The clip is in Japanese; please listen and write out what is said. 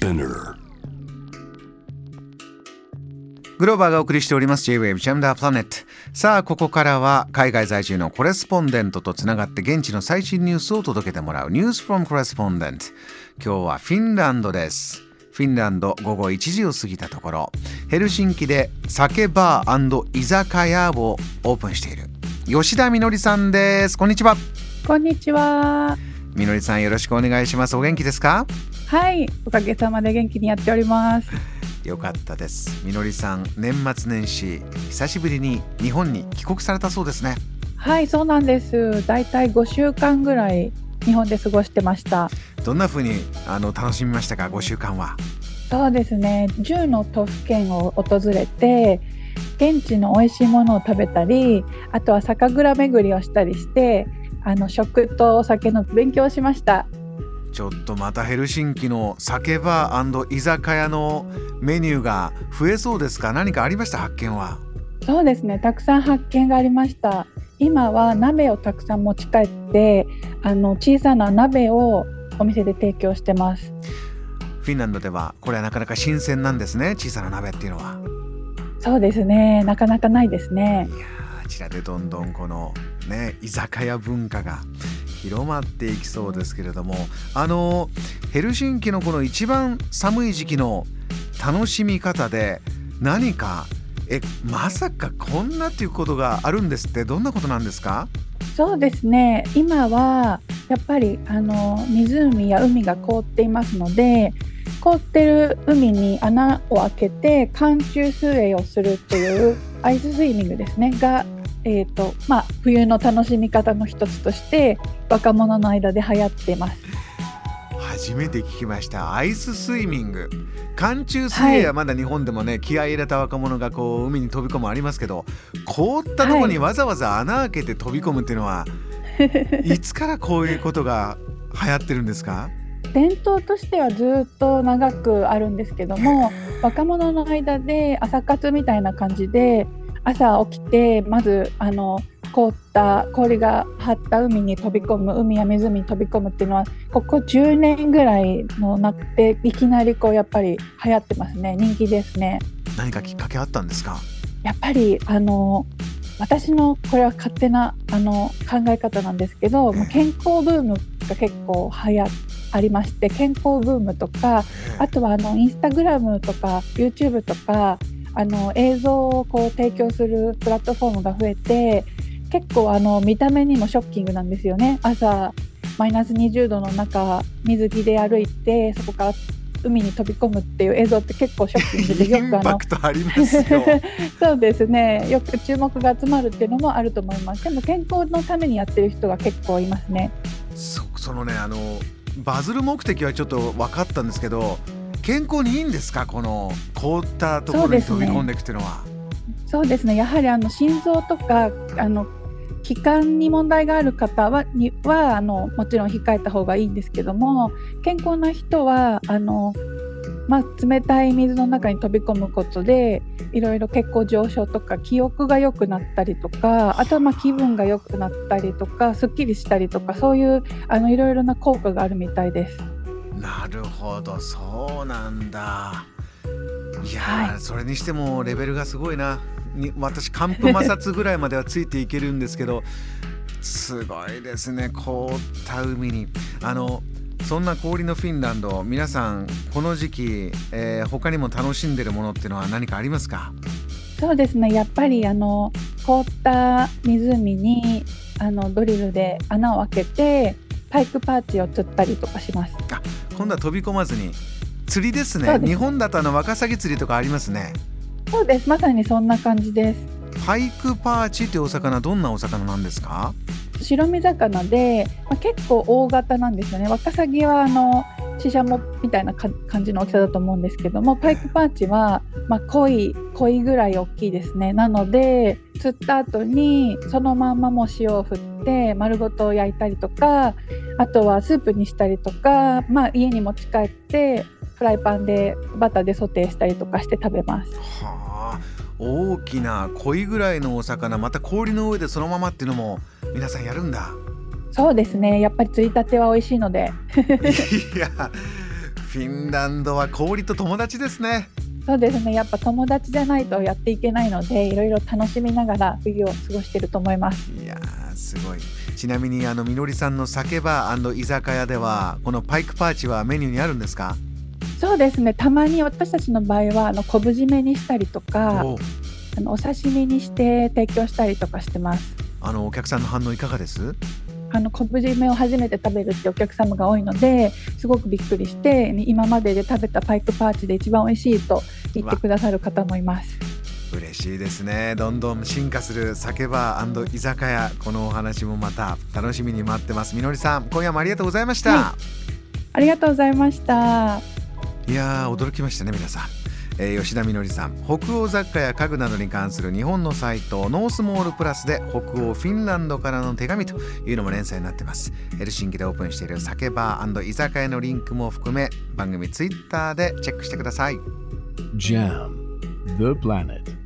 Spinner. グローバーがお送りしております。J-Wave ジャムダープラネットさあここからは海外在住のコレスポンデントとつながって現地の最新ニュースを届けてもらう。ニュースフォームコレスポンデント今日はフィンランドです。フィンランド午後1時を過ぎたところ。ヘルシンキで酒バー居酒屋をオープンしている。吉田みのりさんです。こんにちは。こんにちは。みのりさんよろしくお願いします。お元気ですか？はい、おかげさまで元気にやっております。よかったですみのりさん年末年始久しぶりに日本に帰国されたそうですねはい、そうなんです。だいたい5週間ぐらい日本で過ごしてました。どんな風にあの楽しみましたか？5週間はそうですね。10の都府県を訪れて、現地の美味しいものを食べたり、あとは酒蔵巡りをしたりして、あの食とお酒の勉強をしました。ちょっとまたヘルシンキの酒バー居酒屋のメニューが増えそうですか？何かありました？発見はそうですね。たくさん発見がありました。今は鍋をたくさん持ち帰って、あの小さな鍋をお店で提供してます。フィンランドではこれはなかなか新鮮なんですね小さな鍋っていうのはそうですね。なかなかないですねい。やーあちらでどんどんこのね居酒屋文化が広まっていきそうですけれどもあのヘルシンキのこの一番寒い時期の楽しみ方で何かえまさかこんなっていうことがあるんですってどんなことなんですか？そうですね。今はやっぱりあの湖や海が凍っていますので、凍ってる海に穴を開けて寒中水泳をするっていうアイススイミングですね。が、えーとまあ、冬の楽しみ方の一つとして若者の間で流行っています。初めて聞きました。アイススイミング。寒中水泳はまだ日本でもね、気合い入れた若者がこう海に飛び込むありますけど凍ったところにわざわざ穴開けて飛び込むっていうのは、い、つからこういうことが流行ってるんですか？伝統としてはずっと長くあるんですけども 若者の間で朝活みたいな感じで朝起きてまずあの凍った氷が張った海に飛び込む海や湖に飛び込むっていうのはここ10年ぐらいのなっていきなりこうやっぱり流行ってますね。人気ですね。何かきっかけあったんですか？やっぱりあの私のこれは勝手なあの考え方なんですけど健康ブームが結構流行ありまして健康ブームとかあとはあのインスタグラムとか YouTube とかあの映像をこう提供するプラットフォームが増えて結構あの見た目にもショッキングなんですよね。朝マイナス20度の中水着で歩いてそこから海に飛び込むっていう映像って結構ショッキングでよくあの パクトありますよ。そうですね。よく注目が集まるっていうのもあると思います。でも健康のためにやってる人が結構いますね。そそのねあのバズる目的はちょっと分かったんですけど健康にいいんですか？この凍ったところに飛び込んでいくっていうのは。そうですね。やはりあの心臓とかあの気管に問題がある方はにはあのもちろん控えた方がいいんですけども健康な人はあの、まあ、冷たい水の中に飛び込むことでいろいろ血行上昇とか記憶が良くなったりとかあとはまあ気分が良くなったりとかすっきりしたりとかそういうあのいろいろな効果があるみたいです。なるほど。そうなんだ。いやー、はい。それにしてもレベルがすごいな。に私寒風摩擦ぐらいまではついていけるんですけどすごいですね。凍った海に。あのそんな氷のフィンランド皆さんこの時期、えー他にも楽しんでるものっていうのは何かありますか？そうですねやっぱりあの凍った湖にあのドリルで穴を開けてパイクパーチを釣ったりとかします。今度は飛び込まずに。釣りですね。日本だとあのワカサギ釣りとかありますね。そうです。まさにそんな感じです。パイクパーチというお魚どんなお魚なんですか？白身魚で、まあ、結構大型なんですよね。ワカサギはあのシシャモみたいなか感じの大きさだと思うんですけどもパイクパーチは、まあ、濃い濃いぐらい大きいですねなので釣った後にそのまんまもう塩を振って丸ごと焼いたりとかあとはスープにしたりとか、まあ、家に持ち帰ってフライパンでバターでソテーしたりとかして食べます。はあ大きな鯉ぐらいのお魚また氷の上でそのままっていうのも皆さんやるんだ。そうですね。やっぱり釣りたては美味しいので。いやフィンランドは氷と友達ですね。そうですね。やっぱ友達じゃないとやっていけないのでいろいろ楽しみながら冬を過ごしていると思います。いやーすごい。ちなみにあのみのりさんの酒バー居酒屋ではこのパイクパーチはメニューにあるんですか？そうですね。たまに私たちの場合はあの昆布締めにしたりとかおあのお刺身にして提供したりとかしてます。あのお客さんの反応いかがです？あの昆布締めを初めて食べるってお客様が多いのですごくびっくりして今までで食べたパイクパーチで一番美味しいと言ってくださる方もいます。嬉しいですね。どんどん進化する酒バー居酒屋。このお話もまた楽しみに待ってます。みのりさん今夜もありがとうございました、はありがとうございましたいやー驚きましたね皆さん、え吉田みのりさん。北欧雑貨や家具などに関する日本のサイトノースモールプラスで北欧フィンランドからの手紙というのも連載になってます。ヘルシンキでオープンしている酒バー居酒屋のリンクも含め番組ツイッターでチェックしてください。Jam, the planet.